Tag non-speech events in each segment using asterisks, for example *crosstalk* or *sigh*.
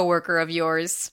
coworker of yours.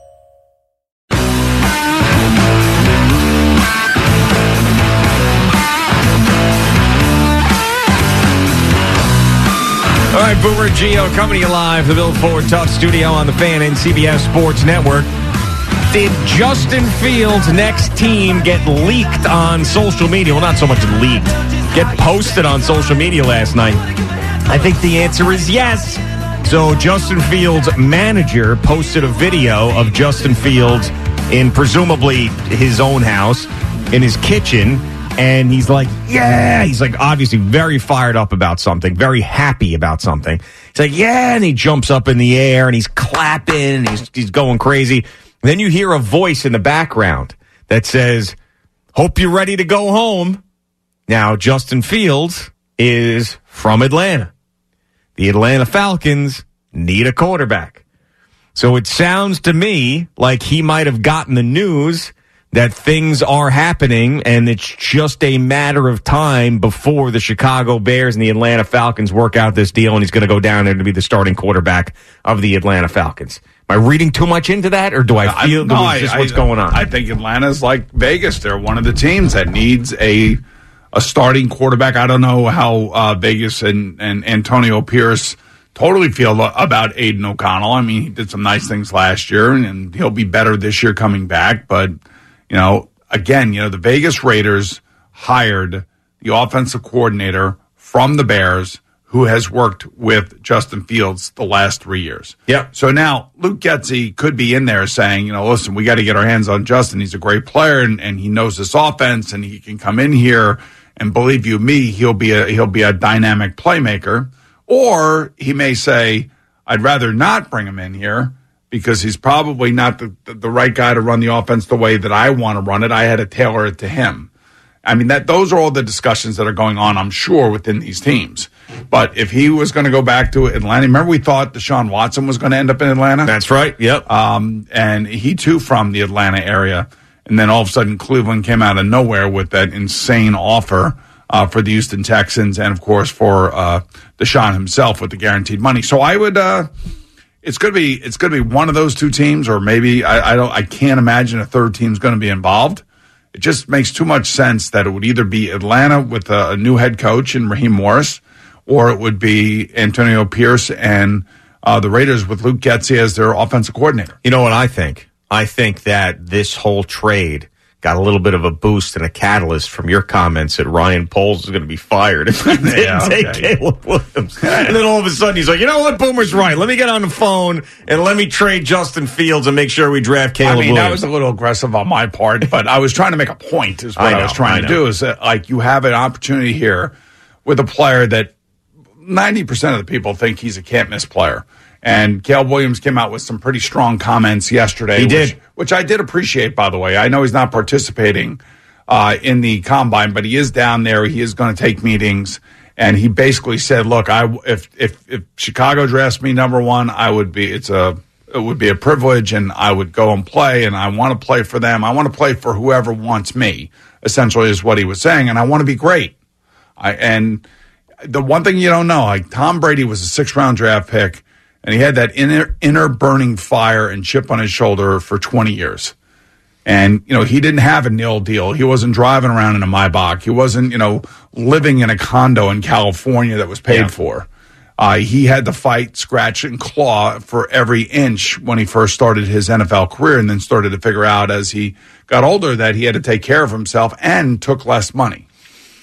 All right, Boomer Geo coming to you live, the Built Ford Tough Studio on the Fan and CBS Sports Network. Did Justin Fields' next team get leaked on social media? Well, not so much leaked, get posted on social media last night. I think the answer is yes. So, Justin Fields' manager posted a video of Justin Fields in presumably his own house, in his kitchen, and he's like, yeah, he's like obviously very fired up about something, very happy about something. He's like, yeah, and he jumps up in the air and he's clapping and he's, he's going crazy. then you hear a voice in the background that says, hope you're ready to go home. Now, Justin Fields is from Atlanta. The Atlanta Falcons need a quarterback. So it sounds to me like he might have gotten the news that things are happening and it's just a matter of time before the Chicago Bears and the Atlanta Falcons work out this deal and he's going to go down there to be the starting quarterback of the Atlanta Falcons. Am I reading too much into that or do I feel no, that just I- what's I- going on? I think Atlanta's like Vegas. They're one of the teams that needs a a starting quarterback. I don't know how uh, Vegas and, and Antonio Pierce totally feel about Aidan O'Connell. I mean, he did some nice things last year, and he'll be better this year coming back. But you know, again, you know, the Vegas Raiders hired the offensive coordinator from the Bears who has worked with Justin Fields the last three years. Yep. So now Luke Getsy could be in there saying, you know, listen, we got to get our hands on Justin. He's a great player and, and he knows this offense and he can come in here and believe you me, he'll be a he'll be a dynamic playmaker. Or he may say, I'd rather not bring him in here because he's probably not the, the, right guy to run the offense the way that I want to run it. I had to tailor it to him. I mean that those are all the discussions that are going on, I'm sure, within these teams. But if he was going to go back to Atlanta, remember we thought Deshaun Watson was going to end up in Atlanta? That's right. Yep. um, and he too from the Atlanta area. And then all of a sudden, Cleveland came out of nowhere with that insane offer uh, for the Houston Texans, and of course for uh, Deshaun himself with the guaranteed money. So I would, uh, it's going to be, it's going to be one of those two teams, or maybe I, I don't, I can't imagine a third team's going to be involved. It just makes too much sense that it would either be Atlanta with a, a new head coach in Raheem Morris, or it would be Antonio Pierce and uh, the Raiders with Luke Getsy as their offensive coordinator. You know what I think? I think that this whole trade got a little bit of a boost and a catalyst from your comments that Ryan Poles is going to be fired if he *laughs* didn't Yeah, take. Caleb Williams. *laughs* and then all of a sudden he's like, you know what? Boomer's right. Let me get on the phone and let me trade Justin Fields and make sure we draft Caleb Williams. I mean, that was a little aggressive on my part, but I was trying to make a point. Is what I I, was trying I to do. Is that like you have an opportunity here with a player that ninety percent of the people think he's a can't miss player. And Caleb Williams came out with some pretty strong comments yesterday. He which, did. which I did appreciate. By the way, I know he's not participating uh, in the combine, but he is down there. He is going to take meetings. And he basically said, "Look, I if if if Chicago drafts me number one, I would be. It's a it would be a privilege, and I would go and play, and I want to play for them. I want to play for whoever wants me. Essentially, is what he was saying, and I want to be great. I and the one thing you don't know, like Tom Brady was a six round draft pick, and he had that inner inner burning fire and chip on his shoulder for twenty years. And, you know, he didn't have a nil deal. He wasn't driving around in a Maybach. He wasn't, you know, living in a condo in California that was paid Yeah. for. Uh, he had to fight, scratch, and claw for every inch when he first started his NFL career and then started to figure out as he got older that he had to take care of himself and took less money.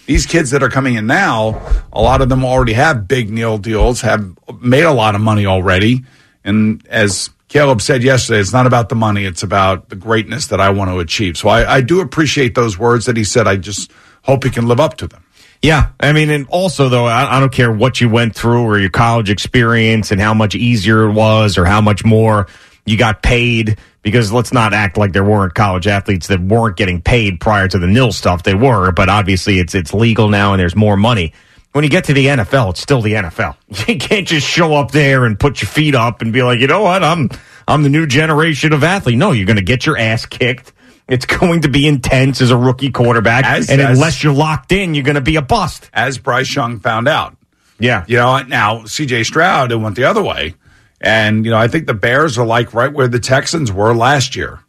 These kids that are coming in now, a lot of them already have big nil deals, have made a lot of money already. And as Caleb said yesterday, it's not about the money, it's about the greatness that I want to achieve. So I, I do appreciate those words that he said. I just hope he can live up to them. Yeah, I mean, and also though, I, I don't care what you went through or your college experience and how much easier it was or how much more you got paid. Because let's not act like there weren't college athletes that weren't getting paid prior to the nil stuff. They were, but obviously it's it's legal now and there's more money. When you get to the NFL, it's still the NFL. *laughs* You can't just show up there and put your feet up and be like, you know what, I'm I'm the new generation of athlete. No, you're going to get your ass kicked. It's *laughs* going to be intense as a rookie quarterback, As- and as- unless you're locked in, you're going to be a bust. As Bryce Young found out. Yeah. You know, now CJ Stroud it went the other way. And, you know, I think the Bears are like right where the Texans were last year.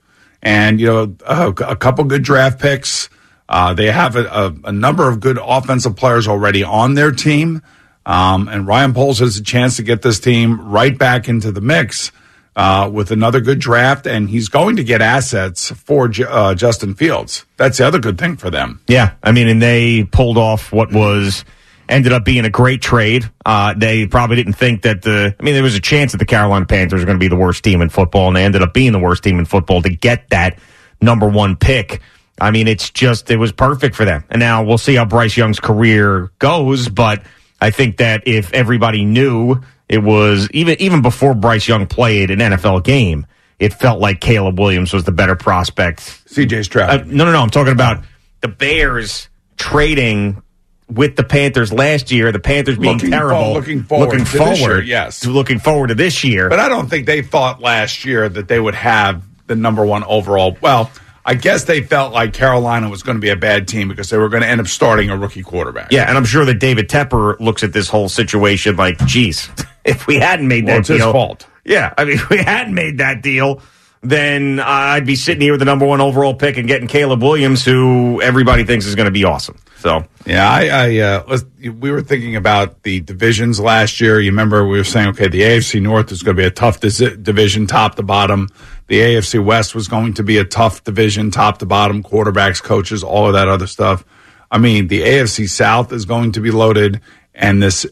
And, you know, a, a couple good draft picks. Uh, they have a, a, a number of good offensive players already on their team. Um, and Ryan Poles has a chance to get this team right back into the mix uh, with another good draft. And he's going to get assets for J- uh, Justin Fields. That's the other good thing for them. Yeah, I mean, and they pulled off what was ended up being a great trade. Uh, they probably didn't think that the. I mean, there was a chance that the Carolina Panthers were going to be the worst team in football, and they ended up being the worst team in football to get that number one pick. I mean, it's just it was perfect for them. And now we'll see how Bryce Young's career goes, but I think that if everybody knew it was even even before Bryce Young played an NFL game, it felt like Caleb Williams was the better prospect CJ Stroud. uh, no, no, no. I'm talking about the Bears trading with the Panthers last year. The Panthers being Looking terrible, for- looking forward to this year, yes. to looking forward to this year. But I don't think they thought last year that they would have the number one overall. Well, I guess they felt like Carolina was going to be a bad team because they were going to end up starting a rookie quarterback. yeah, and I'm sure that David Tepper looks at this whole situation like, geez, *laughs* if we hadn't made Well, that it's his deal, fault. Yeah, I mean, if *laughs* we hadn't made that deal, then I'd be sitting here with the number one overall pick and getting Caleb Williams, who everybody thinks is going to be awesome. So Yeah, I, I uh, let's, we were thinking about the divisions last year. You remember we were saying, okay, the AFC North is going to be a tough dis- division, top to bottom. The AFC West was going to be a tough division, top to bottom, quarterbacks, coaches, all of that other stuff. I mean, the AFC South is going to be loaded, and this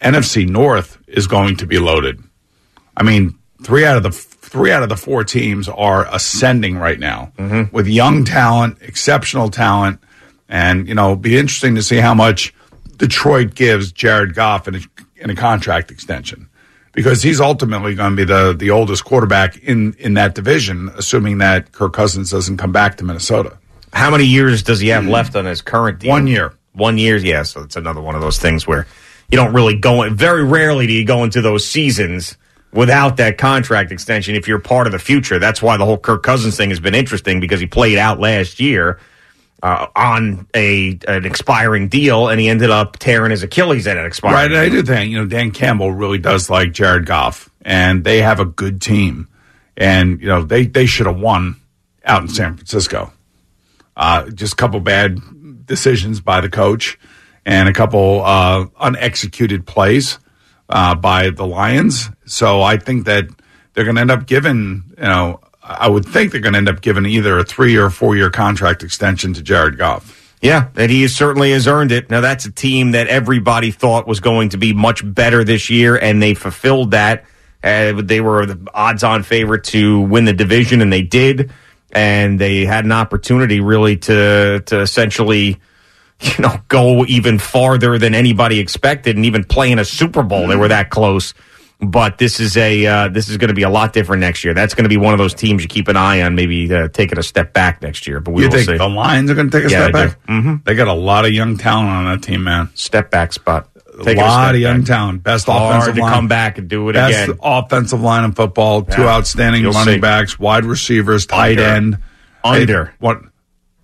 NFC North is going to be loaded. I mean, three out of the three out of the four teams are ascending right now mm-hmm. with young talent, exceptional talent, and you know, it'll be interesting to see how much Detroit gives Jared Goff in a, in a contract extension because he's ultimately going to be the the oldest quarterback in in that division, assuming that Kirk Cousins doesn't come back to Minnesota. How many years does he have left on his current deal? One year. One year, yeah. So it's another one of those things where you don't really go in. Very rarely do you go into those seasons without that contract extension if you're part of the future. That's why the whole Kirk Cousins thing has been interesting because he played out last year uh, on a an expiring deal and he ended up tearing his Achilles at an expiring. Right, and I do think you know Dan Campbell really does like Jared Goff, and they have a good team, and you know they they should have won out in San Francisco. Uh, just a couple bad decisions by the coach, and a couple uh, unexecuted plays uh, by the Lions. So I think that they're going to end up giving you know I would think they're going to end up giving either a three or four year contract extension to Jared Goff. Yeah, that he certainly has earned it. Now that's a team that everybody thought was going to be much better this year, and they fulfilled that. Uh, they were the odds-on favorite to win the division, and they did. And they had an opportunity, really, to to essentially, you know, go even farther than anybody expected, and even play in a Super Bowl. They were that close. But this is a uh, this is going to be a lot different next year. That's going to be one of those teams you keep an eye on, maybe uh, taking a step back next year. But we You will think see. the Lions are going to take a Yeah, step back? Mm-hmm. They got a lot of young talent on that team, man. step back spot. a Taking a lot step of young back. talent. Best Hard offensive to line. come back and do it Best again. offensive line in football. Two outstanding You'll running see. backs, wide receivers, tight Under. end. Under. Hey, what?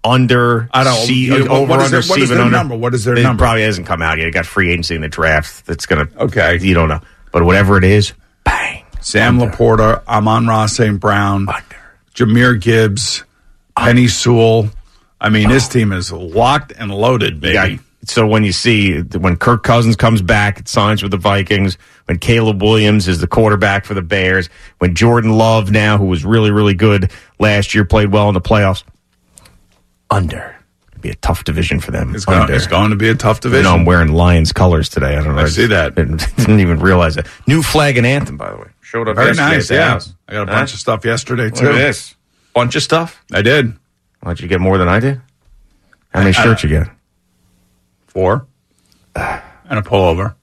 Under, I don't- see, you- over what is under, their- what is their under. number? What is their it number? probably hasn't come out yet. It got free agency in the draft. That's gonna Okay. You don't know, but whatever it is, bang. Sam Under. Laporta, Amon-Ra St. Brown, Jahmyr Gibbs, Penei Sewell. I mean, this oh. team is locked and loaded, baby. got- so when you see when Kirk Cousins comes back, it signs with the Vikings. When Caleb Williams is the quarterback for the Bears. When Jordan Love now, who was really really good last year, played well in the playoffs. Under It'd be a tough division for them. it's, going, it's going to be a tough You division. know, I'm wearing Lions colors today. I don't know. I see that. Didn't, *laughs* didn't even realize it. New flag and anthem, by the way. Showed up Very yesterday nice. Yeah, house. I got a Huh? bunch of stuff yesterday Look too. at this. Bunch of stuff. I did Why don't you get more than I did? How many I- shirts you get? four *sighs* and a pullover.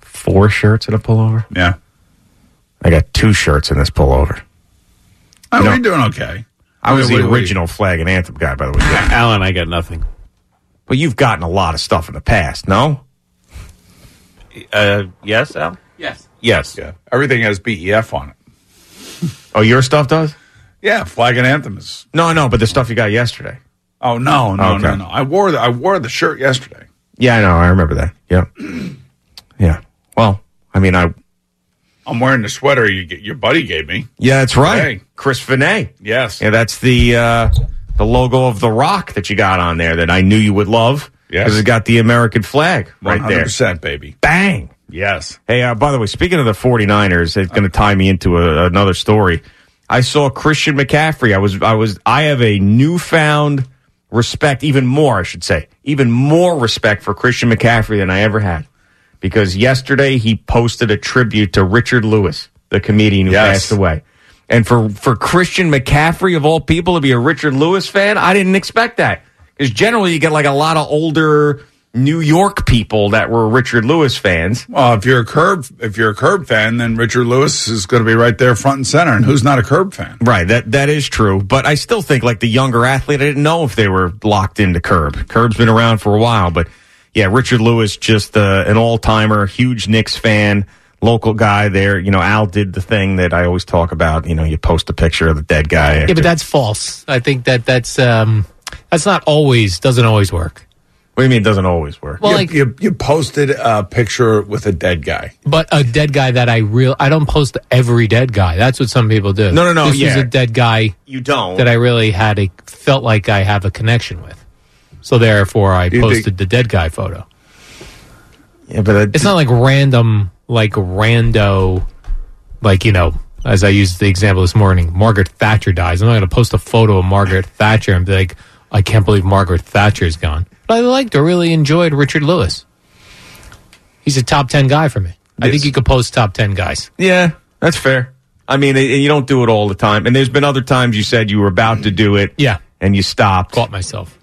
Four shirts and a pullover. Yeah, I got two shirts in this pullover. oh, You know- we're doing okay. I was Wait, the wait, wait. original flag and anthem guy, by the way. *laughs* Alan, I got nothing. but you've gotten a lot of stuff in the past, no? Uh, yes, Al? Yes. Yes. Yeah, everything has BEF on it. *laughs* Oh, your stuff does? Yeah, flag and anthem is. No, no, but the stuff you got yesterday. Oh no, no, Okay. no, no! I wore the I wore the shirt yesterday. Yeah, I know. I remember that. Yeah. *clears throat* Yeah. Well, I mean, I. I'm wearing the sweater you your buddy gave me. Yeah, that's right. Hey. Chris Finet. Yes. Yeah, that's the uh, the logo of the rock that you got on there that I knew you would love. Yes. Because it's got the American flag right there. 100%, baby. Bang. Yes. Hey, uh, by the way, speaking of the 49ers, it's going to tie me into a, another story. I saw Christian McCaffrey. I was, I was, I have a newfound respect, even more, I should say, even more respect for Christian McCaffrey than I ever had. Because yesterday he posted a tribute to Richard Lewis, the comedian who Yes. passed away. And for, for Christian McCaffrey, of all people, to be a Richard Lewis fan, I didn't expect that. Because generally you get like a lot of older New York people that were Richard Lewis fans. Well, if you're a Curb, if you're a Curb fan, then Richard Lewis is going to be right there front and center. And who's not a Curb fan? Right, that that is true. But I still think like the younger athlete, I didn't know if they were locked into Curb. Curb's been around for a while, but yeah, Richard Lewis, just uh, an all timer, huge Knicks fan, local guy there. You know, Al did the thing that I always talk about. You know, you post a picture of the dead guy. Yeah, but that's false. I think that that's um, that's not always doesn't always work. what do you mean? It doesn't always work. Well, you, like, you, you posted a picture with a dead guy. but a dead guy that I real I don't post every dead guy. That's what some people do. No, no, no, This was yeah. a dead guy you don't. that I really had a felt like I have a connection with. So therefore, I you posted think- the dead guy photo. yeah, but it- It's not like random, like rando, like you know. As I used the example this morning, Margaret Thatcher dies. I'm not going to post a photo of Margaret Thatcher and be like, "I can't believe Margaret Thatcher's gone." But I liked, or really enjoyed Richard Lewis. He's a top ten guy for me. I think you could post top ten guys. yeah, that's fair. I mean, you don't do it all the time. And there's been other times you said you were about to do it, Yeah, and you stopped. caught myself.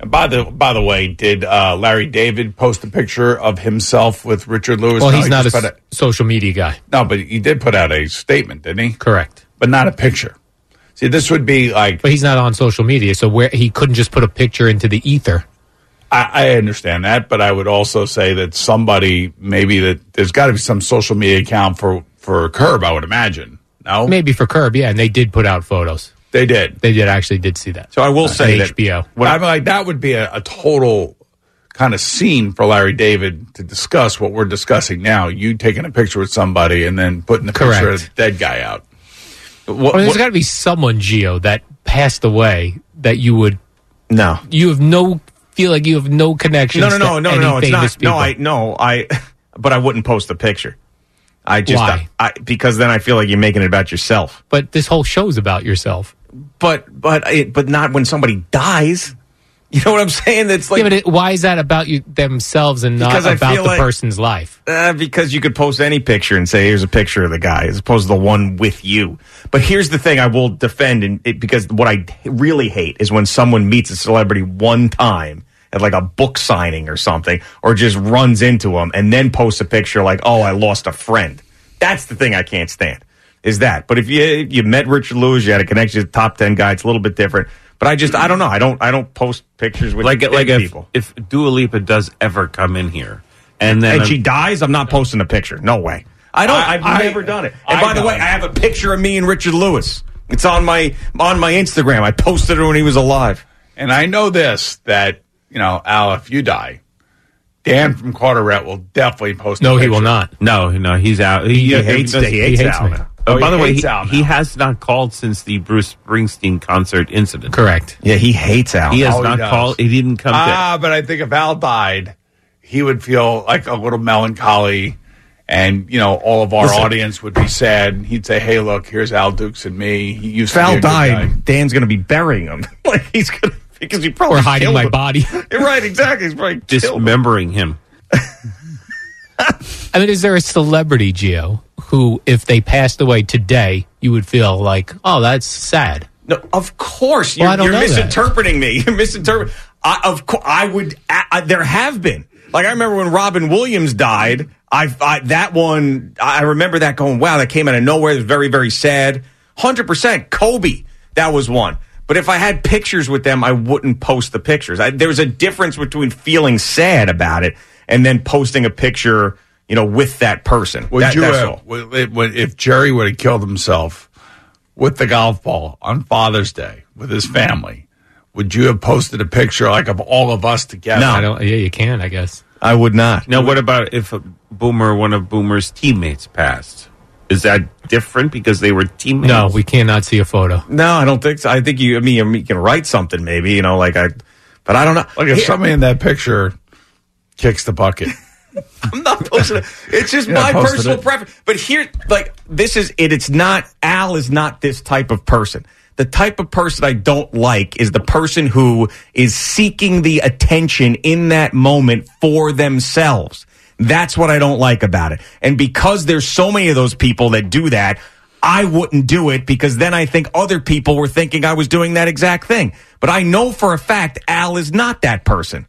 And by the by the way, did uh, Larry David post a picture of himself with Richard Lewis? Well, No, he's he not a put social media guy. no, but he did put out a statement, didn't he? Correct. But not a picture. See, this would be like But he's not on social media, so where he couldn't just put a picture into the ether. I, I understand that, but I would also say that somebody maybe that there's got to be some social media account for for Curb. I would imagine. No, Maybe for Curb, yeah, and they did put out photos. They did. They did actually did see that. So I will uh, say that HBO. But I'm like that would be a, a total kind of scene for Larry David to discuss what we're discussing now. You taking a picture with somebody and then putting the picture of the dead guy out. What- Well, there's what- got to be someone, Geo, that passed away that you would no, you have no feel like you have no connection. No, no, no, no, no. It's not. People. No, I no, I. But I wouldn't post the picture. I just Why? I, because then I feel like you're making it about yourself. But this whole show's about yourself. But but it, but not when somebody dies. *laughs* You know what I'm saying? That's like yeah, but it, why is that about you themselves and not about the like- person's life? uh, because you could post any picture and say here's a picture of the guy as opposed to the one with you. But here's the thing: I will defend and it, because what I really hate is when someone meets a celebrity one time at like a book signing or something, or just runs into them and then posts a picture like, "Oh, I lost a friend." That's the thing I can't stand. Is that? But if you you met Richard Lewis, you had a connection to the top ten guy. It's a little bit different. But I just I don't know. I don't I don't post pictures with Like like if, people. if Dua Lipa does ever come in here, And then and she dies, I'm not posting a picture. No way. I don't. I- I've I- never done it. And I by the way, don't. I have a picture of me and Richard Lewis. It's on my on my Instagram. I posted it when he was alive. And I know this that you know, Al, if you die, Dan from Carteret will definitely post. a No, he will not. no, no, he's out. He, He hates, does- he hates, he hates Al me. now. Oh, by the way, he, he has not called since the Bruce Springsteen concert incident. Correct. Yeah, he hates Al. He has Oh, not does. called. He didn't come Ah, but I think if Al died, he would feel like a little melancholy, and you know, all of our Listen. audience would be sad. He'd say, "Hey, look, here's Al Dukes and me. He used If to Al a guy." died, Dan's going to be burying him. *laughs* like he's going to because he probably Or hiding my him. body. *laughs* Right, exactly. He's probably to him. dismembering him. *laughs* *laughs* I mean, is there a celebrity, Geo, who, if they passed away today, you would feel like, oh, that's sad? No, of course you're, Well, don't you're know that. misinterpreting me. *laughs* You're misinterpreting. I, of course, I would. I, I, there have been. Like I remember when Robin Williams died. I, I that one. I remember that going. Wow, that came out of nowhere. It was very very sad. Hundred percent. Kobe. That was one. But if I had pictures with them, I wouldn't post the pictures. I, there's a difference between feeling sad about it and then posting a picture, you know, with that person. Would That- you that's have, all. would- it- would- if Jerry would have killed himself with the golf ball on Father's Day with his family? Would you have posted a picture like of all of us together? No. I don't. Yeah, you can, I guess. I would not. Now, what about if a Boomer, one of Boomer's teammates, passed? Is that different because they were teammates? No, we cannot see a photo. No, I don't think so. I think you. I mean, you can write something, maybe. You know, like I. But I don't know. Like if Here- somebody in that picture kicks the bucket. *laughs* I'm not posting it. It's just Yeah, my personal it. preference. But here, like, this is it. It's not, Al is not this type of person. The type of person I don't like is the person who is seeking the attention in that moment for themselves. That's what I don't like about it. And because there's so many of those people that do that, I wouldn't do it because then I think other people were thinking I was doing that exact thing. But I know for a fact Al is not that person.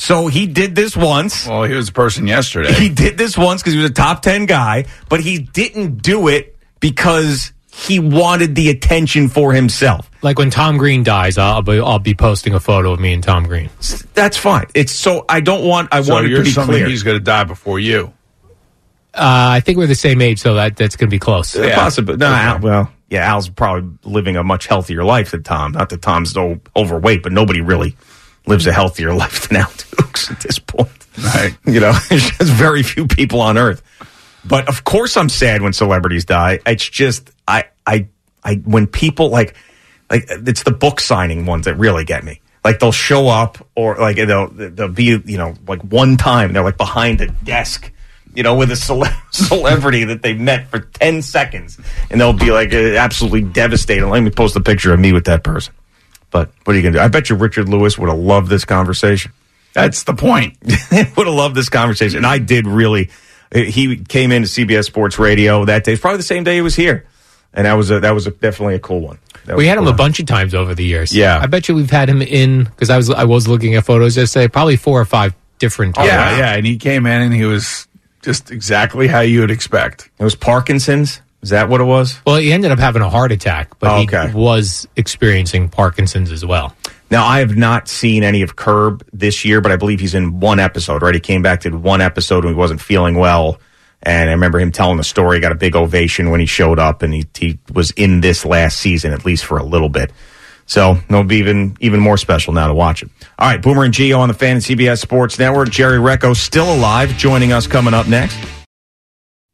So he did this once. Well, he was a person yesterday. He did this once because he was a top 10 guy, but he didn't do it because he wanted the attention for himself. Like when Tom Green dies, I'll be, I'll be posting a photo of me and Tom Green. That's fine. It's so I don't want I so want it you're to be clear. he's going to die before you. Uh, I think we're the same age, so that that's going to be close. Yeah, Yeah. Possibly. No, Al, well, yeah, Al's probably living a much healthier life than Tom. Not that Tom's so overweight, but nobody really lives a healthier *laughs* life than Al Dukes at this point. Right. *laughs* You know, *laughs* there's very few people on earth. But of course, I'm sad when celebrities die. It's just I, I, I. When people like, like it's the book signing ones that really get me. Like they'll show up, or like they'll they'll be, you know, like one time they're like behind a desk, you know, with a cele- celebrity that they met for ten seconds, and they'll be like uh, absolutely devastated. Let me post a picture of me with that person. But what are you gonna do? I bet you Richard Lewis would have loved this conversation That's the point. *laughs* would have loved this conversation. And I did really. He came into CBS Sports Radio that day. It's probably the same day he was here, and that was a, that was a, definitely a cool one. That We was had him cool. a bunch of times over the years. Yeah. I bet you we've had him in because I was I was looking at photos yesterday. Probably four or five different oh, times. yeah, yeah. And he came in and he was just exactly how you would expect. It was Parkinson's. Is that what it was? Well, he ended up having a heart attack, but Oh, okay. he was experiencing Parkinson's as well. Now I have not seen any of Curb this year, but I believe he's in one episode. Right, he came back did one episode when he wasn't feeling well, and I remember him telling the story. He got a big ovation when he showed up, and he he was in this last season at least for a little bit. So it'll be even even more special now to watch it. All right, Boomer and Geo on the Fan and CBS Sports Network. Jerry Recco still alive, joining us coming up next.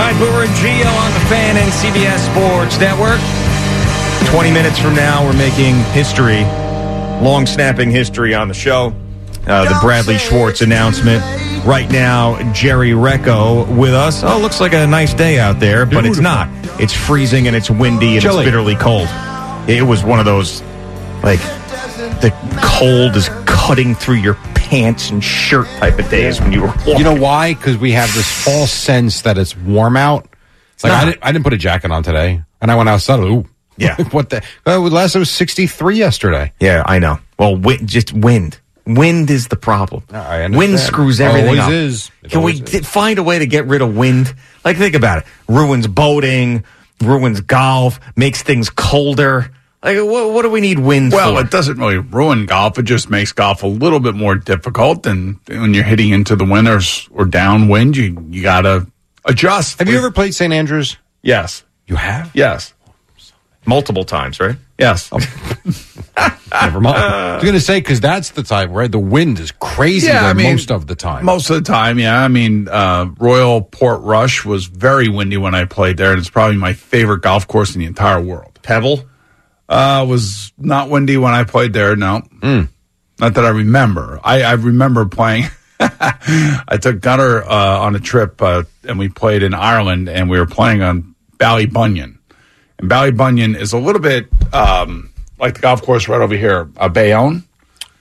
All right, Boomer and Geo on the fan and CBS Sports Network. 20 minutes from now, we're making history, long snapping history on the show. Uh, the Bradley Schwartz announcement. Right now, Jerry Recco with us. Oh, looks like a nice day out there, but it's not. It's freezing and it's windy and Chilly. it's bitterly cold. It was one of those, like, the cold is cutting through your pants and shirt type of days when you were walking. You know why? Because we have this false sense that it's warm out. It's Like I didn't, I didn't put a jacket on today, and I went outside. Ooh, Yeah. *laughs* what the? Uh, last it was sixty three yesterday. Yeah, I know. Well, wi- just wind. Wind is the problem. I understand. wind screws everything Always up. is. It Can we always is. d- find a way to get rid of wind? Like, think about it. Ruins boating, ruins golf, makes things colder. Like, what, what do we need wind Well, for? it doesn't really ruin golf. It just makes golf a little bit more difficult. And when you're hitting into the wind or, downwind, you, you got to adjust. Have you ever played St Andrews? Yes. You have. Yes. Multiple times, right? Yes. *laughs* Never mind. I was going to say because that's the time, right? The wind is crazy Yeah, there I mean, most of the time. Most of the time, yeah. I mean, uh, Royal Portrush was very windy when I played there, and it's probably my favorite golf course in the entire world. Pebble? Uh, was not windy when I played there. No, Hmm. not that I remember. I, I remember playing. *laughs* I took Gunner uh, on a trip, uh, and we played in Ireland, and we were playing on Ballybunion. And Ballybunion is a little bit um, like the golf course right over here, uh, Bayonne.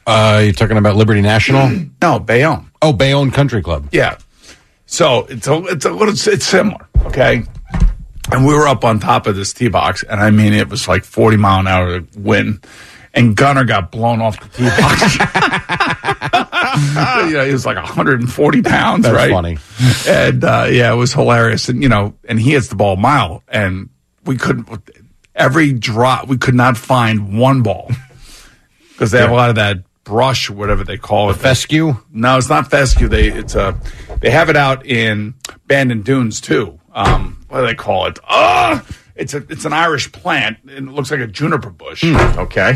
uh, you're talking about Liberty National? *clears throat* No, Bayonne. oh, Bayonne Country Club. Yeah. So it's a it's a little it's similar, okay. And we were up on top of this tee box, and I mean it was like forty mile an hour wind, and Gunner got blown off the tee box. you know, he was like 140 pounds, That's right? funny. And uh, yeah, it was hilarious. And you know, and he hits the ball a mile, and we couldn't. Every drop, we could not find one ball because they have a lot of that brush, whatever they call it. Fescue. No, it's not fescue. They it's a they have it out in Bandon Dunes too. Um, what do they call it? Ah, it's a it's an Irish plant and it looks like a juniper bush. Okay.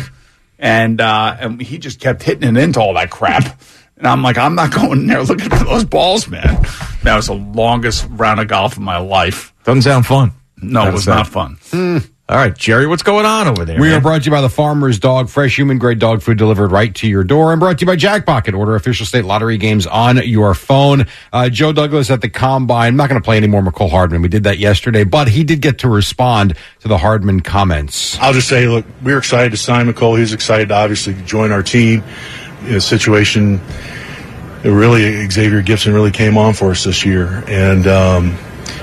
And uh, and he just kept hitting it into all that crap. And I'm like, I'm not going there looking for those balls, man. That was the longest round of golf of my life. Doesn't sound fun. No, it was sound- not fun. All right, Jerry, what's going on over there? We man? are brought to you by the Farmer's Dog, fresh human grade dog food delivered right to your door, and brought to you by Jackpocket. Order official state lottery games on your phone. Uh, Joe Douglas at the combine. I'm not going to play any more Mecole Hardman. We did that yesterday, but he did get to respond to the Hardman comments. I'll just say, look, we're excited to sign Mecole. He's excited to obviously join our team. In a situation, it really Xavier Gipson really came on for us this year, and um,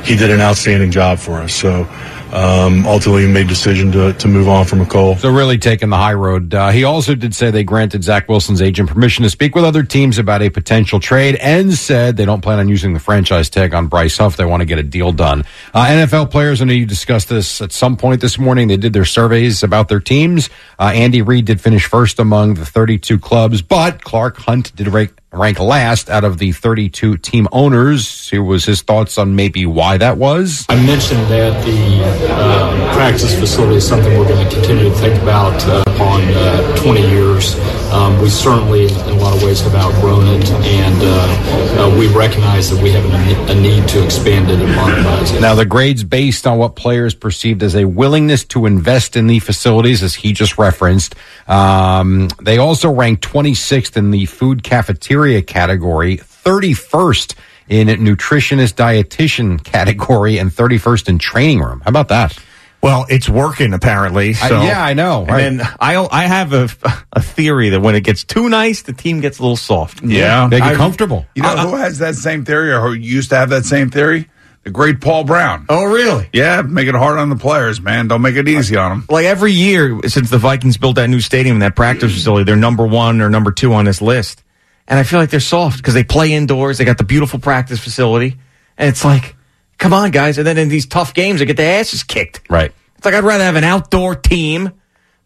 he did an outstanding job for us. So um, ultimately, made decision to, to move on from Mecole. So really taking the high road. Uh, he also did say they granted Zach Wilson's agent permission to speak with other teams about a potential trade and said they don't plan on using the franchise tag on Bryce Huff. They want to get a deal done. Uh, NFL players, I know you discussed this at some point this morning. They did their surveys about their teams. Uh, Andy Reid did finish first among the 32 clubs, but Clark Hunt did rank, rank last out of the 32 team owners. Here was his thoughts on maybe why that was. I mentioned that the uh, practice facility is something we're going to continue to think about uh, upon uh, 20 years. Um, we certainly, in a lot of ways, have outgrown it, and uh, uh, we recognize that we have a, a need to expand it and modernize it. Now, the grade's based on what players perceived as a willingness to invest in the facilities, as he just referenced. Um, they also ranked 26th in the food cafeteria category, 31st in nutritionist dietitian category, and 31st in training room. How about that? Well, it's working apparently. I- So yeah, I know, right. And I I have a a theory that when it gets too nice, the team gets a little soft. Yeah. They get I- comfortable. You know who has that same theory or who used to have that same theory? The great Paul Brown. Oh, really? Yeah, make it hard on the players, man. Don't make it easy on them. Like every year since the Vikings built that new stadium and that practice facility, they're number one or number two on this list. And I feel like they're soft because they play indoors. They got the beautiful practice facility. And it's like, come on, guys. And then in these tough games, they get their asses kicked. Right. It's like I'd rather have an outdoor team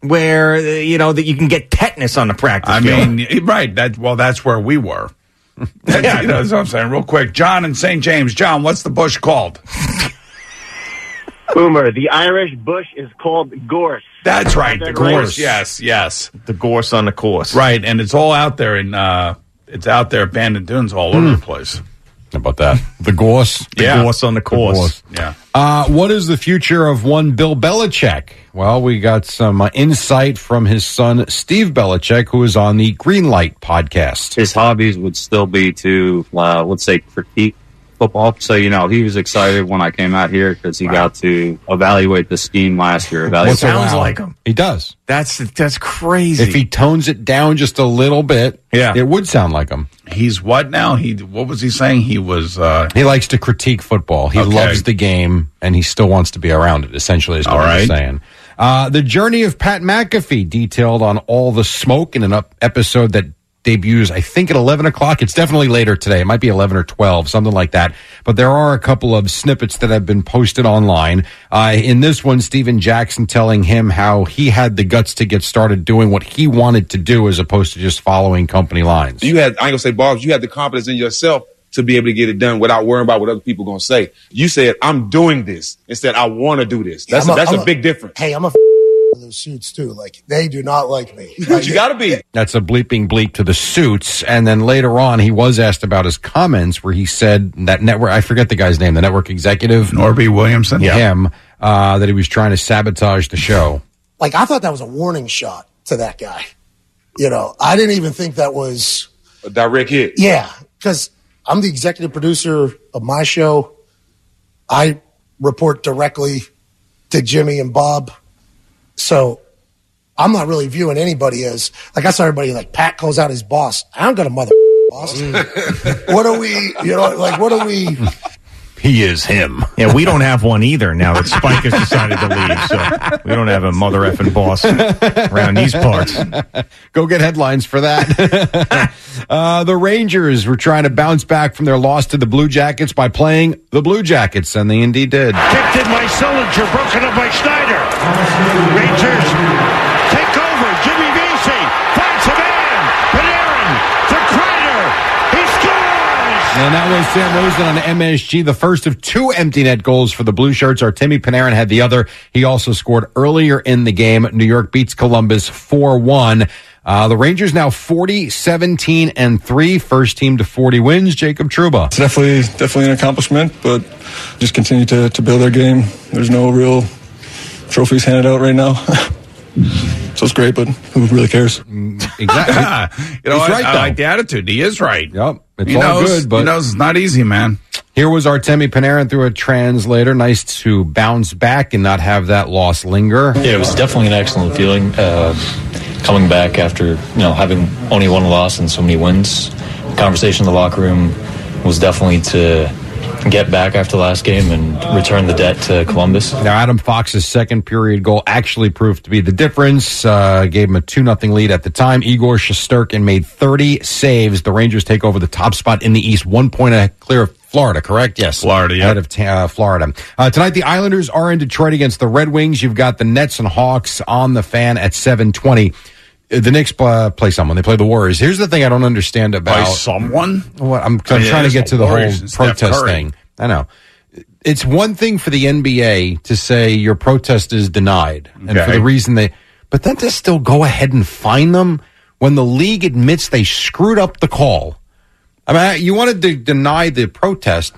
where, you know, that you can get tetanus on the practice I field. mean, right. That well, that's where we were. That's, *laughs* you know, that's what I'm saying. Real quick, John and St. James. John, what's the bush called? Boomer, the Irish bush is called gorse. That's right. The that right? gorse. Yes, yes. The gorse on the course. Right, and it's all out there in uh it's out there at Bandon Dunes all over the place. How about that? The gorse. The Yeah. gorse on the course. Yeah. Uh, what is the future of one Bill Belichick? Well, we got some uh, insight from his son, Steve Belichick, who is on the Greenlight podcast. his hobbies would still be to uh, let's say critique football. So you know he was excited when I came out here because he got to evaluate the scheme last year. Evaluate What's a wow? He does. That's that's crazy. If he tones it down just a little bit, Yeah. it would sound like him. He's what now? He what was he saying? He was uh He likes to critique football. He Okay. loves the game, and he still wants to be around it. Essentially, is what All he's right. saying. Uh, the journey of Pat McAfee, detailed on all the smoke in an up episode that debuts, I think, at eleven o'clock. It's definitely later today. It might be eleven or twelve, something like that. But there are a couple of snippets that have been posted online. Uh, in this one, Stephen Jackson telling him how he had the guts to get started doing what he wanted to do, as opposed to just following company lines. You had, I ain't gonna say Bobs, you had the confidence in yourself to be able to get it done without worrying about what other people gonna say. You said, I'm doing this instead, I wanna do this. That's, I'm a, a- that's a, a- big difference. Hey, I'm a those suits too. Like they do not like me. *laughs* you gotta be. That's a bleeping bleep to the suits. And then later on, he was asked about his comments where he said that network, I forget the guy's name, the network executive. Norby Williamson. Him, uh, that he was trying to sabotage the show. Like I thought that was a warning shot to that guy. You know, I didn't even think that was A direct hit. yeah, because I'm the executive producer of my show. I report directly to Jimmy and Bob. So I'm not really viewing anybody as like I saw everybody like Pat calls out his boss. I don't got a mother boss. Mm. what are we, you know, like what are we He is him. Yeah, we don't have one either now that Spike has decided to leave. So we don't have a mother effing boss around these parts. Go get headlines for that. *laughs* uh, the Rangers were trying to bounce back from their loss to the Blue Jackets by playing the Blue Jackets, and they indeed did. Kicked in by Sillinger, broken up by Schneider. Rangers take over. Jimmy Vesey finds a man. Panarin to Kreider. He scores! And that was Sam Rosen on MSG, the first of two empty net goals for the Blue Shirts. Artemi Panarin had the other. He also scored earlier in the game. New York beats Columbus 4-1. Uh, the Rangers now 40, 17, and 3. First team to 40 wins. Jacob Trouba. It's definitely definitely an accomplishment, but just continue to, to build our game. There's no real trophies handed out right now. *laughs* so it's great, but who really cares? Exactly. *laughs* you know, He's I, right, I though. like the attitude. He is right. Yep. It's he all knows, good, but he knows it's not easy, man. Here was Artemi Panarin through a translator. Nice to bounce back and not have that loss linger. Yeah, it was definitely an excellent feeling uh, coming back after you know having only one loss and so many wins. The conversation in the locker room was definitely to get back after last game and return the debt to Columbus. Now, Adam Fox's second period goal actually proved to be the difference. Uh, gave him a 2 0 lead at the time. Igor Shesterkin made 30 saves. The Rangers take over the top spot in the East, one point clear of Florida, correct? Yes. Florida, yeah. Ahead of uh, Florida. Uh, tonight, the Islanders are in Detroit against the Red Wings. You've got the Nets and Hawks on the fan at 720. The Knicks play someone. They play the Warriors. Here's the thing I don't understand about By someone? What I'm, I'm mean, trying to get to the whole Warriors Steph protest thing. I know. it's one thing for the NBA to say your protest is denied, and for the reason they, but then to still go ahead and fine them when the league admits they screwed up the call. I mean, you wanted to deny the protest.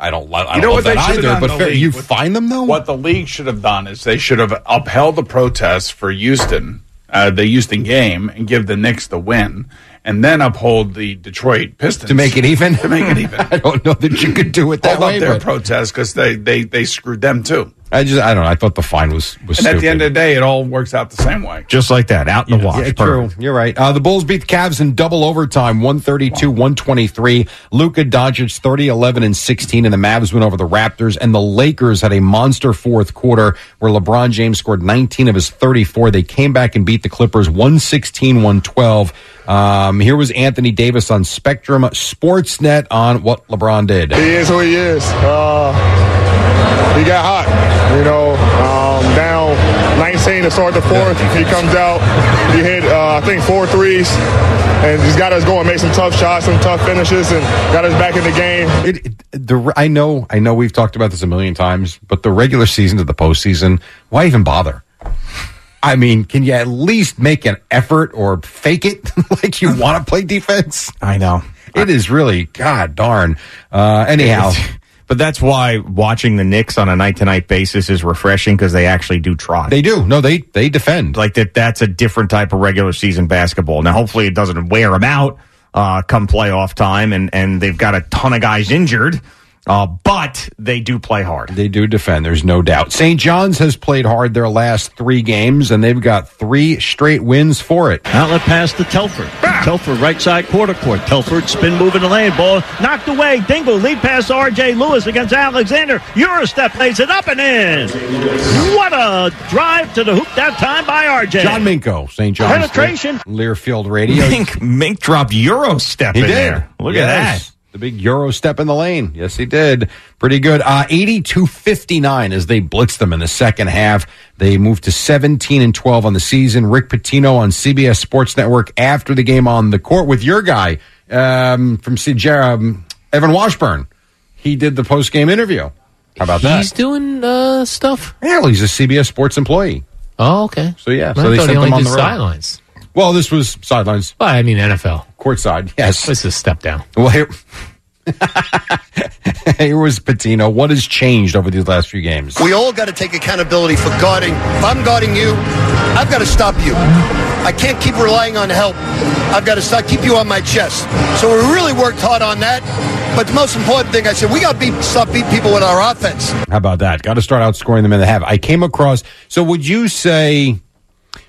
I don't, lo- I You don't know love what that either. But the fair, league? you What- fine them though. What the league should have done is they should have upheld the protests for Houston, uh, the Houston game, and give the Knicks the win, and then uphold the Detroit Pistons to make it even. To make it even. *laughs* I don't know that you could do it that Hold way. up their but protest because they, they they screwed them too. I just, I don't know. I thought the fine was was And stupid. at the end of the day, it all works out the same way. Just like that, out in the wash. Yeah, true. You're right. Uh, the Bulls beat the Cavs in double overtime, 132 123. Luka Doncic 30 11 and 16, and the Mavs went over the Raptors. And the Lakers had a monster fourth quarter where LeBron James scored 19 of his 34. They came back and beat the Clippers 116 112. Um, here was Anthony Davis on Spectrum Sportsnet on what LeBron did. He is who he is. Uh, he got hot, you know, um, down 19 to start the fourth. He comes out, he hit, uh, I think, four threes, and just got us going, made some tough shots, some tough finishes, and got us back in the game. It, it- the I know I know we've talked about this a million times, but the regular season to the postseason, why even bother? I mean, can you at least make an effort or fake it *laughs* like you want to play defense? I know. It is really god darn. Uh, anyhow, But that's why watching the Knicks on a night to night basis is refreshing because they actually do try. they do. No, they they defend. like that. That's a different type of regular season basketball. Now, hopefully, it doesn't wear them out uh, come playoff time, and and they've got a ton of guys injured. Uh, but they do play hard. They do defend. There's no doubt. St. John's has played hard their last three games, and they've got three straight wins for it. Outlet pass to Telford. Telford right side quarter court. Telford spin move in the lane. Ball knocked away. Dingle lead pass to R.J. Lewis against Alexander. Eurostep lays it up and in. What a drive to the hoop that time by R.J. John Minko, St. John's Penetration. Learfield Radio. Mink, Mink dropped Euro step He in did. there. Look Yes. at that. The big Euro step in the lane. Yes, he did. Pretty good. Uh, 82-59 as they blitzed them in the second half. They moved to 17 and 12 on the season. Rick Pitino on CBS Sports Network after the game on the court with your guy um, from CJ, um, Evan Washburn. He did the post-game interview. How about that? He's doing uh, stuff. Yeah, well, he's a CBS Sports employee. Oh, okay. So yeah, so they sent him on the sidelines. Well, this was sidelines. Well, I mean NFL. Courtside, yes. This is a step down. Well, here, *laughs* here was Pitino. What has changed over these last few games? We all got to take accountability for guarding. If I'm guarding you, I've got to stop you. I can't keep relying on help. I've got to start keep you on my chest. So we really worked hard on that. But the most important thing, I said, we got to beat, stop beat people with our offense. How about that? Got to start outscoring them in the half. I came across. So, would you say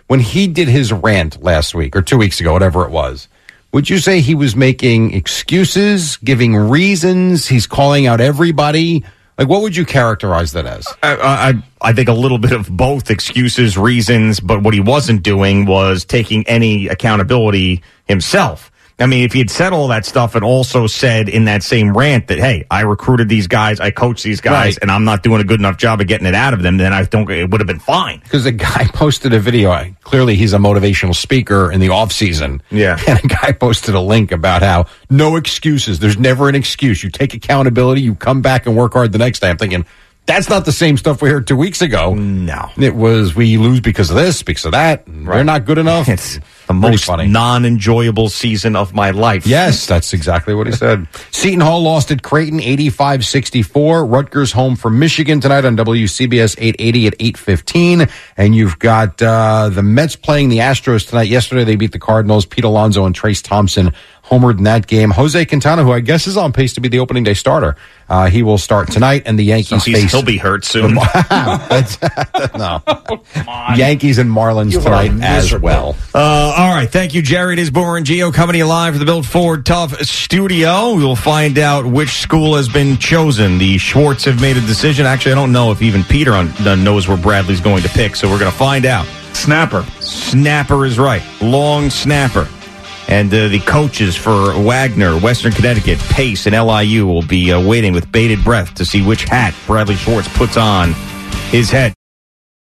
when he did his rant last week or two weeks ago, whatever it was? Would you say he was making excuses, giving reasons? He's calling out everybody. Like, what would you characterize that as? I, I I think a little bit of both excuses, reasons, but what he wasn't doing was taking any accountability himself. I mean, if he had said all that stuff and also said in that same rant that, hey, I recruited these guys, I coached these guys, Right. and I'm not doing a good enough job of getting it out of them, then I don't, it would have been fine. Because a guy *laughs* posted a video. I- Clearly, he's a motivational speaker in the off season. Yeah. *laughs* And a guy posted a link about how no excuses. There's never an excuse. You take accountability. You come back and work hard the next day. I'm thinking that's not the same stuff we heard two weeks ago. No. It was we lose because of this, because of that. They're not good enough. *laughs* It's the most funny. non-enjoyable season of my life. Yes, that's exactly what he said. *laughs* Seton Hall lost at Creighton 85-64. Rutgers home for Michigan tonight on WCBS 880 at 815. And you've got uh, the Mets playing the Astros tonight. Yesterday they beat the Cardinals. Pete Alonso and Trayce Thompson homered in that game. Jose Quintana, who I guess is on pace to be the opening day starter, uh, he will start tonight. And the Yankees He's- face he'll be hurt soon. *laughs* That's- *laughs* no. *laughs* Yankees and Marlins You tonight as well. Uh, all right. Thank you, Jerry. It is Boomer and Geo coming to you live from the Built Ford Tough studio. We'll find out which school has been chosen. The Schwartz have made a decision. Actually, I don't know if even Peter on, uh, knows where Bradley's going to pick, so we're going to find out. Snapper. Snapper is right. Long snapper. And uh, the coaches for Wagner, Western Connecticut, Pace, and LIU will be uh, waiting with bated breath to see which hat Bradley Schwartz puts on his head.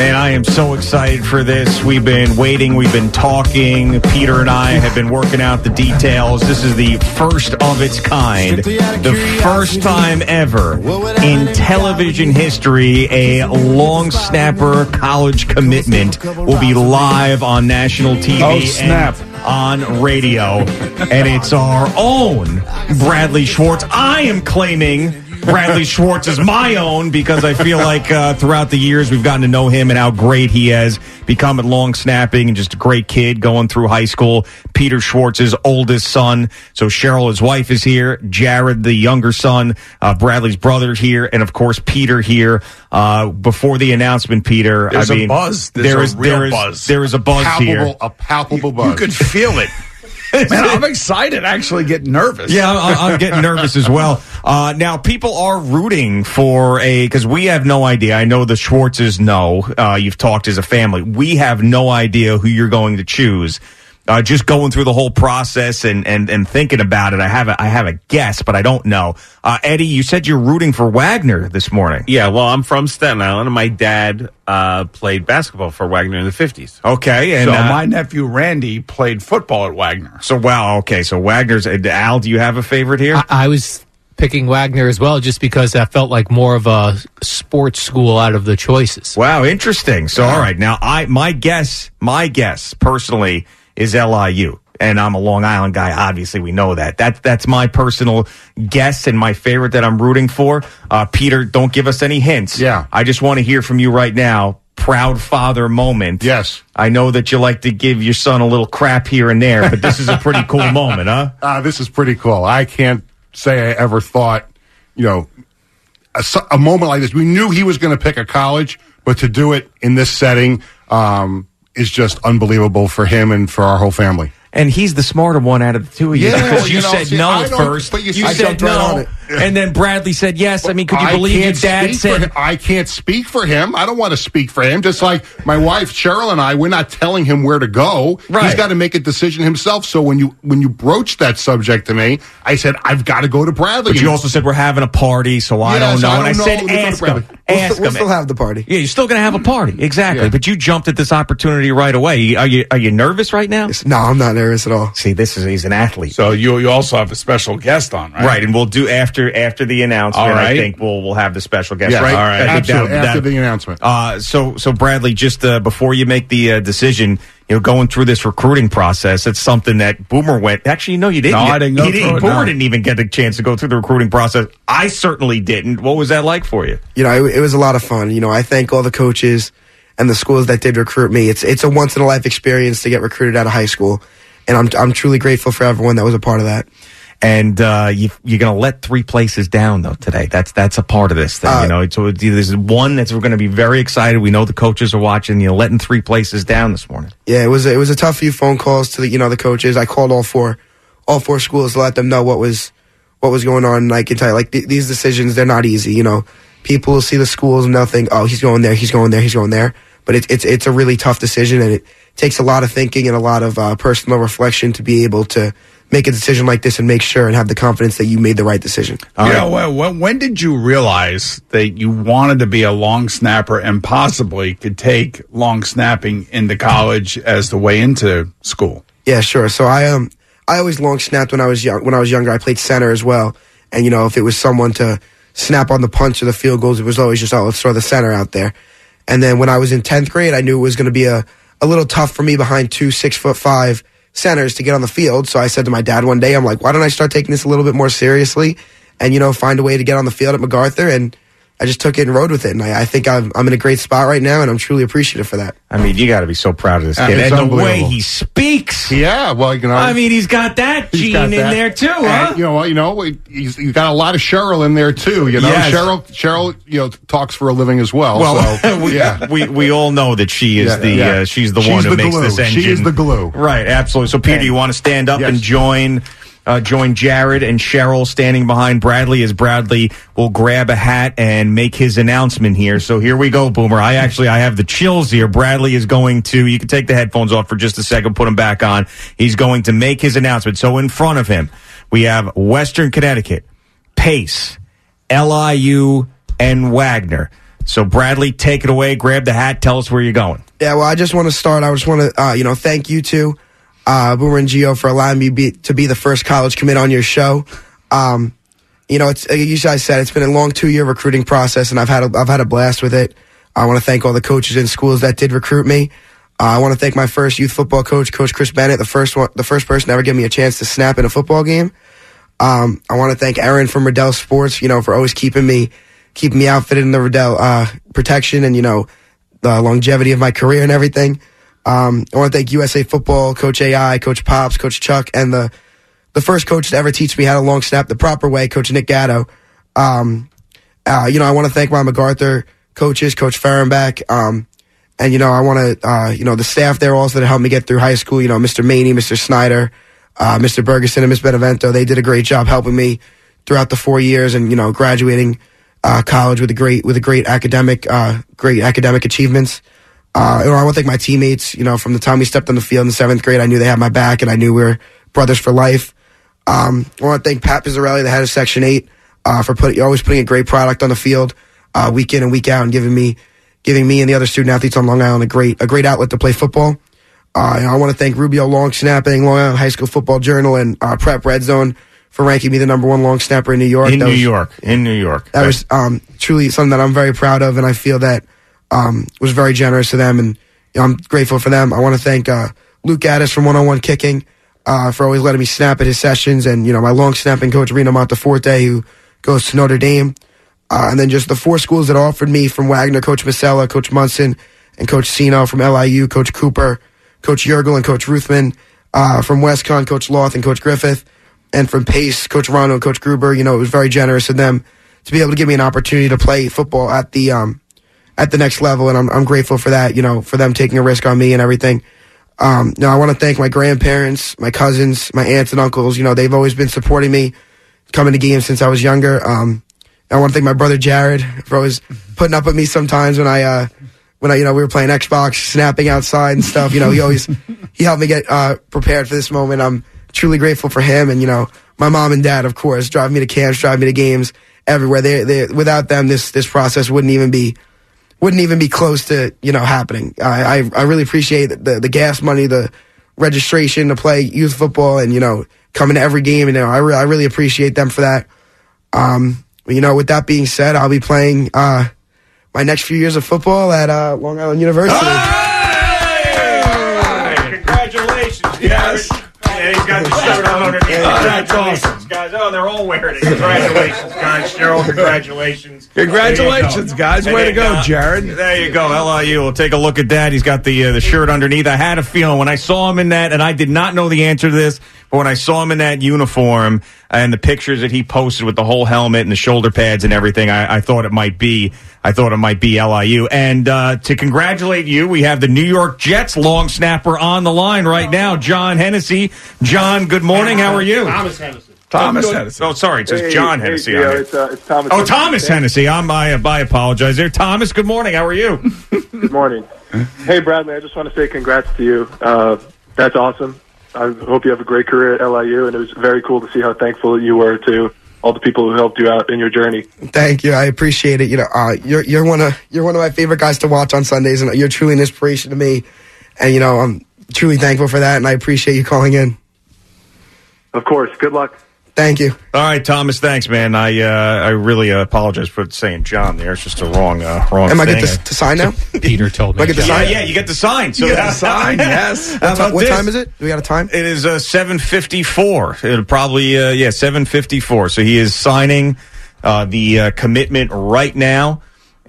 Man, I am so excited for this. We've been waiting, we've been talking. Peter and I have been working out the details. This is the first of its kind. The first time ever in television history a long snapper college commitment will be live on national TV. Oh, snap. and on radio. and it's our own Bradley Schwartz. I am claiming Bradley Schwartz is my own because I feel like uh, throughout the years we've gotten to know him and how great he has become at long snapping and just a great kid going through high school. Peter Schwartz's oldest son. So Cheryl, his wife, is here. Jared, the younger son. Uh, Bradley's brother here, and of course Peter here. Uh, before the announcement, Peter, There's I a mean, buzz. There's there a real there is buzz. there is a buzz here. A palpable buzz. You could feel it. *laughs* Man, I'm excited. Actually, getting nervous. Yeah, I'm, I'm getting nervous as well. *laughs* Uh, now, people are rooting for a because we have no idea. I know the Schwartzes know. Uh, you've talked as a family. We have no idea who you're going to choose. Uh, just going through the whole process and, and, and thinking about it, I have a, I have a guess, but I don't know. Uh, Eddie, you said you're rooting for Wagner this morning. Yeah, well, I'm from Staten Island, and my dad uh, played basketball for Wagner in the 50s. Okay, and so uh, my nephew Randy played football at Wagner. So wow, okay, so Wagner's uh, Al. Do you have a favorite here? I, I was picking Wagner as well, just because that felt like more of a sports school out of the choices. Wow, interesting. So, all right, now I my guess, my guess personally is LIU, and I'm a Long Island guy. Obviously, we know that. That's that's my personal guess and my favorite that I'm rooting for. Uh, Peter, don't give us any hints. Yeah, I just want to hear from you right now. Proud father moment. Yes. I know that you like to give your son a little crap here and there, but this is a pretty cool *laughs* moment, huh? Uh, this is pretty cool. I can't say I ever thought, you know, a, a moment like this. We knew he was going to pick a college, but to do it in this setting um, is just unbelievable for him and for our whole family. And he's the smarter one out of the two of you Yeah, because you, you know, said see, no at first. but you you said no, on it. *laughs* and then Bradley said yes. I mean, could you I believe your dad said. I can't speak for him. I don't want to speak for him. Just like my wife Cheryl and I, we're not telling him where to go. Right. He's got to make a decision himself. So when you when you broached that subject to me, I said I've got to go to Bradley. But you also said we're having a party, so I Yes, don't know. I and I don't said know. We'll ask him. We'll Ask still- we'll him. still have the party. Yeah, you're still going to have a party. Exactly. Yeah. But you jumped at this opportunity right away. Are you are you nervous right now? No, I'm not nervous at all. See, this is he's an athlete. So you you also have a special guest on, right? Right, and we'll do after after the announcement. All right. I think we'll we'll have the special guest. Yes, right, all right. I think Absolutely, after the announcement. Uh, so so Bradley, just uh, before you make the uh, decision, you know, going through this recruiting process, it's something that Boomer went. Actually, no, you didn't. No, You- I didn't go he through it, Boomer no. didn't even get the chance to go through the recruiting process. I certainly didn't. What was that like for you? You know, it, it was a lot of fun. You know, I thank all the coaches and the schools that did recruit me. It's it's a once in a life experience to get recruited out of high school, and I'm I'm truly grateful for everyone that was a part of that. And uh, you, you're going to let three places down though today. That's that's a part of this thing. Uh, you know, so it's, there's one that's we're going to be very excited. We know the coaches are watching. You're letting three places down this morning. Yeah, it was it was a tough few phone calls to the you know the coaches. I called all four all four schools to let them know what was what was going on. And I can tell you, like th- these decisions, they're not easy. You know, people will see the schools and they'll think, oh, he's going there, he's going there, he's going there. But it's it's it's a really tough decision, and it takes a lot of thinking and a lot of uh, personal reflection to be able to make a decision like this and make sure and have the confidence that you made the right decision. you know, when- when, when did you realize that you wanted to be a long snapper and possibly could take long snapping into college as the way into school? Yeah, sure. So I um I always long snapped when I was young. When I was younger, I played center as well. And you know, if it was someone to snap on the punch or the field goals, it was always just oh, let's throw the center out there. And then when I was in tenth grade, I knew it was going to be a a little tough for me behind two six foot five centers to get on the field. So I said to my dad one day, I'm like, why don't I start taking this a little bit more seriously, and you know, find a way to get on the field at MacArthur and. I just took it and rode with it, and I, I think I'm, I'm in a great spot right now, and I'm truly appreciative for that. I mean, you got to be so proud of this Uh, kid. it's And the way unbelievable. he speaks. Yeah, well, you know. I mean, he's got that He's gene got in that. there too, And, huh? you know, what, you know, he's, he's got a lot of Cheryl in there too. You know, Yes. Cheryl, Cheryl, you know, talks for a living as well. Well, so, *laughs* we, yeah. we we all know that she is Yeah, the yeah. Uh, she's the She's one who the makes glue. this engine. She is the glue. Right, absolutely. So, Peter, you want to stand up Yes. and join uh, join Jared and Cheryl standing behind Bradley as Bradley will grab a hat and make his announcement here. So here we go, Boomer. I actually I have the chills here. Bradley is going to. You can take the headphones off for just a second, put them back on. He's going to make his announcement. So in front of him, we have Western Connecticut, Pace, LIU, and Wagner. So Bradley, take it away. Grab the hat. Tell us where you're going. Yeah, well, I just want to start. I just want to, uh, you know, thank you two, uh, Boomer and Geo, for allowing me be, to be the first college commit on your show. Um, you know, it's you guys said, it's been a long two year recruiting process, and I've had a, I've had a blast with it. I want to thank all the coaches and schools that did recruit me. Uh, I want to thank my first youth football coach, Coach Chris Bennett, the first one, the first person to ever give me a chance to snap in a football game. Um, I want to thank Aaron from Riddell Sports, you know, for always keeping me, keeping me outfitted in the Riddell, uh, protection and, you know, the longevity of my career and everything. Um, I want to thank USA Football, Coach AI, Coach Pops, Coach Chuck, and the, the first coach to ever teach me how to long snap the proper way, Coach Nick Gatto. Um, uh, you know, I want to thank my MacArthur coaches, Coach Fehrenbach, um, and you know, I want to, uh, you know, the staff there also that helped me get through high school. You know, Mr. Maney, Mr. Snyder, uh, Mr. Bergeson, and Miss Benevento. They did a great job helping me throughout the four years, and you know, graduating uh, college with a great with a great academic, uh, great academic achievements. Uh, know, I want to thank my teammates. You know, from the time we stepped on the field in the seventh grade, I knew they had my back, and I knew we were brothers for life. Um, I want to thank Pat Pizzarelli, the head of Section Eight, uh, for putting always putting a great product on the field, uh, week in and week out, and giving me giving me and the other student athletes on Long Island a great a great outlet to play football. Uh, and I want to thank Rubio Long Snapping, Long Island High School Football Journal, and uh, Prep Red Zone for ranking me the number one long snapper in New York. In That New was- York. In New York. that was um, truly something that I'm very proud of, and I feel that um, was very generous to them, and I'm grateful for them. I want to thank uh, Luke Addis from 101 Kicking uh, for always letting me snap at his sessions, and you know my long snapping coach Reno Monteforte, who goes to Notre Dame, uh, and then just the four schools that offered me from Wagner, Coach Masella, Coach Munson, and Coach Sino from LIU, Coach Cooper, Coach Yergel, and Coach Ruthman uh, from WestCon, Coach Loth, and Coach Griffith and from Pace, Coach Rondo and Coach Gruber, you know, it was very generous of them to be able to give me an opportunity to play football at the um at the next level, and I'm I'm grateful for that. You know, for them taking a risk on me and everything. Um, now I want to thank my grandparents, my cousins, my aunts and uncles. You know, they've always been supporting me, coming to games since I was younger. Um, I want to thank my brother Jared for always putting up with me sometimes when I uh when I you know we were playing Xbox, snapping outside and stuff. You know, he always he helped me get uh prepared for this moment. I'm truly grateful for him and you know my mom and dad, of course, drive me to camps, drive me to games everywhere. They they without them, this this process wouldn't even be wouldn't even be close to you know happening. I I, I really appreciate the the gas money, the registration to play youth football, and you know coming to every game. And you know I re- I really appreciate them for that. Um, you know, with that being said, I'll be playing uh my next few years of football at uh, Long Island University. Congratulations, yes. Yeah, he's got the shirt on underneath. Congratulations, guys. Oh, they're all wearing it. Congratulations, guys. Cheryl, congratulations. Congratulations, There you go. guys. Way to go, uh, Jared. There you go, LIU. We'll take a look at that. He's got the uh, the shirt underneath. I had a feeling when I saw him in that, and I did not know the answer to this, but when I saw him in that uniform and the pictures that he posted with the whole helmet and the shoulder pads and everything, I, I thought it might be. I thought it might be LIU. And uh, to congratulate you, we have the New York Jets long snapper on the line right now, John Hennessy. John, good morning. How are you? Thomas Hennessy. Thomas Oh, Hennessy. Oh, sorry, it says Hey, John hey, Hennessy. Geo, on it's, uh, it's Thomas Oh, Hennessy. Thomas Hennessy. I'm, I, I apologize there. Thomas, good morning. How are you? Good morning. Hey, Bradley, I just want to say congrats to you. Uh, that's awesome. I hope you have a great career at LIU, and it was very cool to see how thankful you were to all the people who helped you out in your journey. Thank you. I appreciate it. You know, uh, you're you're one of you're one of my favorite guys to watch on Sundays, and you're truly an inspiration to me. And you know, I'm truly thankful for that, and I appreciate you calling in. Of course. Good luck. Thank you. All right, Thomas. Thanks, man. I uh, I really uh, apologize for saying John there. It's just a wrong uh, wrong. Am I thing. get to, to sign now? *laughs* Peter told me. I get to yeah, sign? yeah, you get the sign. So You get the sign, *laughs* yes. What, ti- about what time is it? Do we got a time? It is uh, seven fifty four. It'll probably uh, yeah seven fifty four. So he is signing uh, the uh, commitment right now.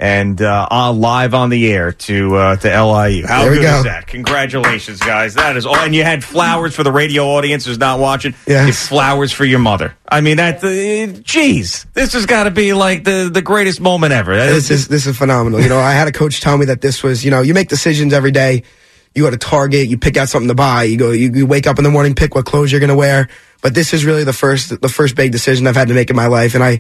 And uh, on live on the air to uh, to LIU. How There good go. is that? Congratulations, guys! That is all. And you had flowers for the radio audience who's not watching. Yes. Flowers for your mother. I mean, that. Uh, geez, this has got to be like the the greatest moment ever. That This is this is phenomenal. You know, I had a coach tell me that this was, you know, you make decisions every day. You go to Target, you pick out something to buy. You go, you, you wake up in the morning, pick what clothes you're going to wear. But this is really the first the first big decision I've had to make in my life, and I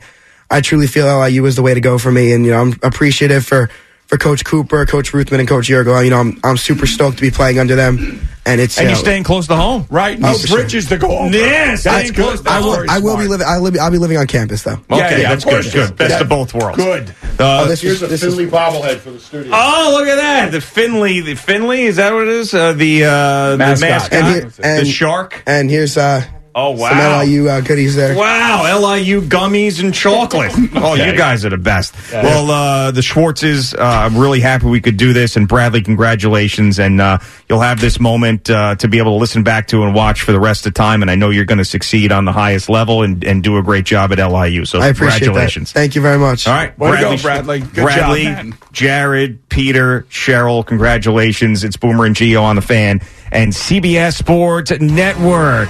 I truly feel LIU is the way to go for me. And you know, I'm appreciative for for Coach Cooper, Coach Ruthman, and Coach Yurgo. You know, I'm I'm super stoked to be playing under them. And it's and you you're know, staying close to home, right? No No bridges to go over. Yeah, that's good. close I will I will be living I'll, live, I'll be living on campus though. Okay, Yeah, yeah, that's of course good. you Good. Best Yeah. of both worlds. Good. Uh, Oh, this Here's is a this is Finley bobblehead for the studio. Oh, look at that! The Finley, the Finley, is that what it is? Uh, the uh, Mascot. the mascot, And here- the shark. and here's uh Oh wow! some LIU uh, goodies there. Wow, LIU gummies and chocolate. *laughs* Oh, you guys are the best. Well, uh, the Schwartzes, uh, I'm really happy we could do this. And Bradley, congratulations. And uh, you'll have this moment uh, to be able to listen back to and watch for the rest of the time. And I know you're going to succeed on the highest level and, and do a great job at LIU. So I appreciate that. congratulations. Thank you very much. All right, Way to go, Bradley. Good Bradley, man. Jared, Peter, Cheryl, congratulations. It's Boomer and Geo on the fan and CBS Sports Network.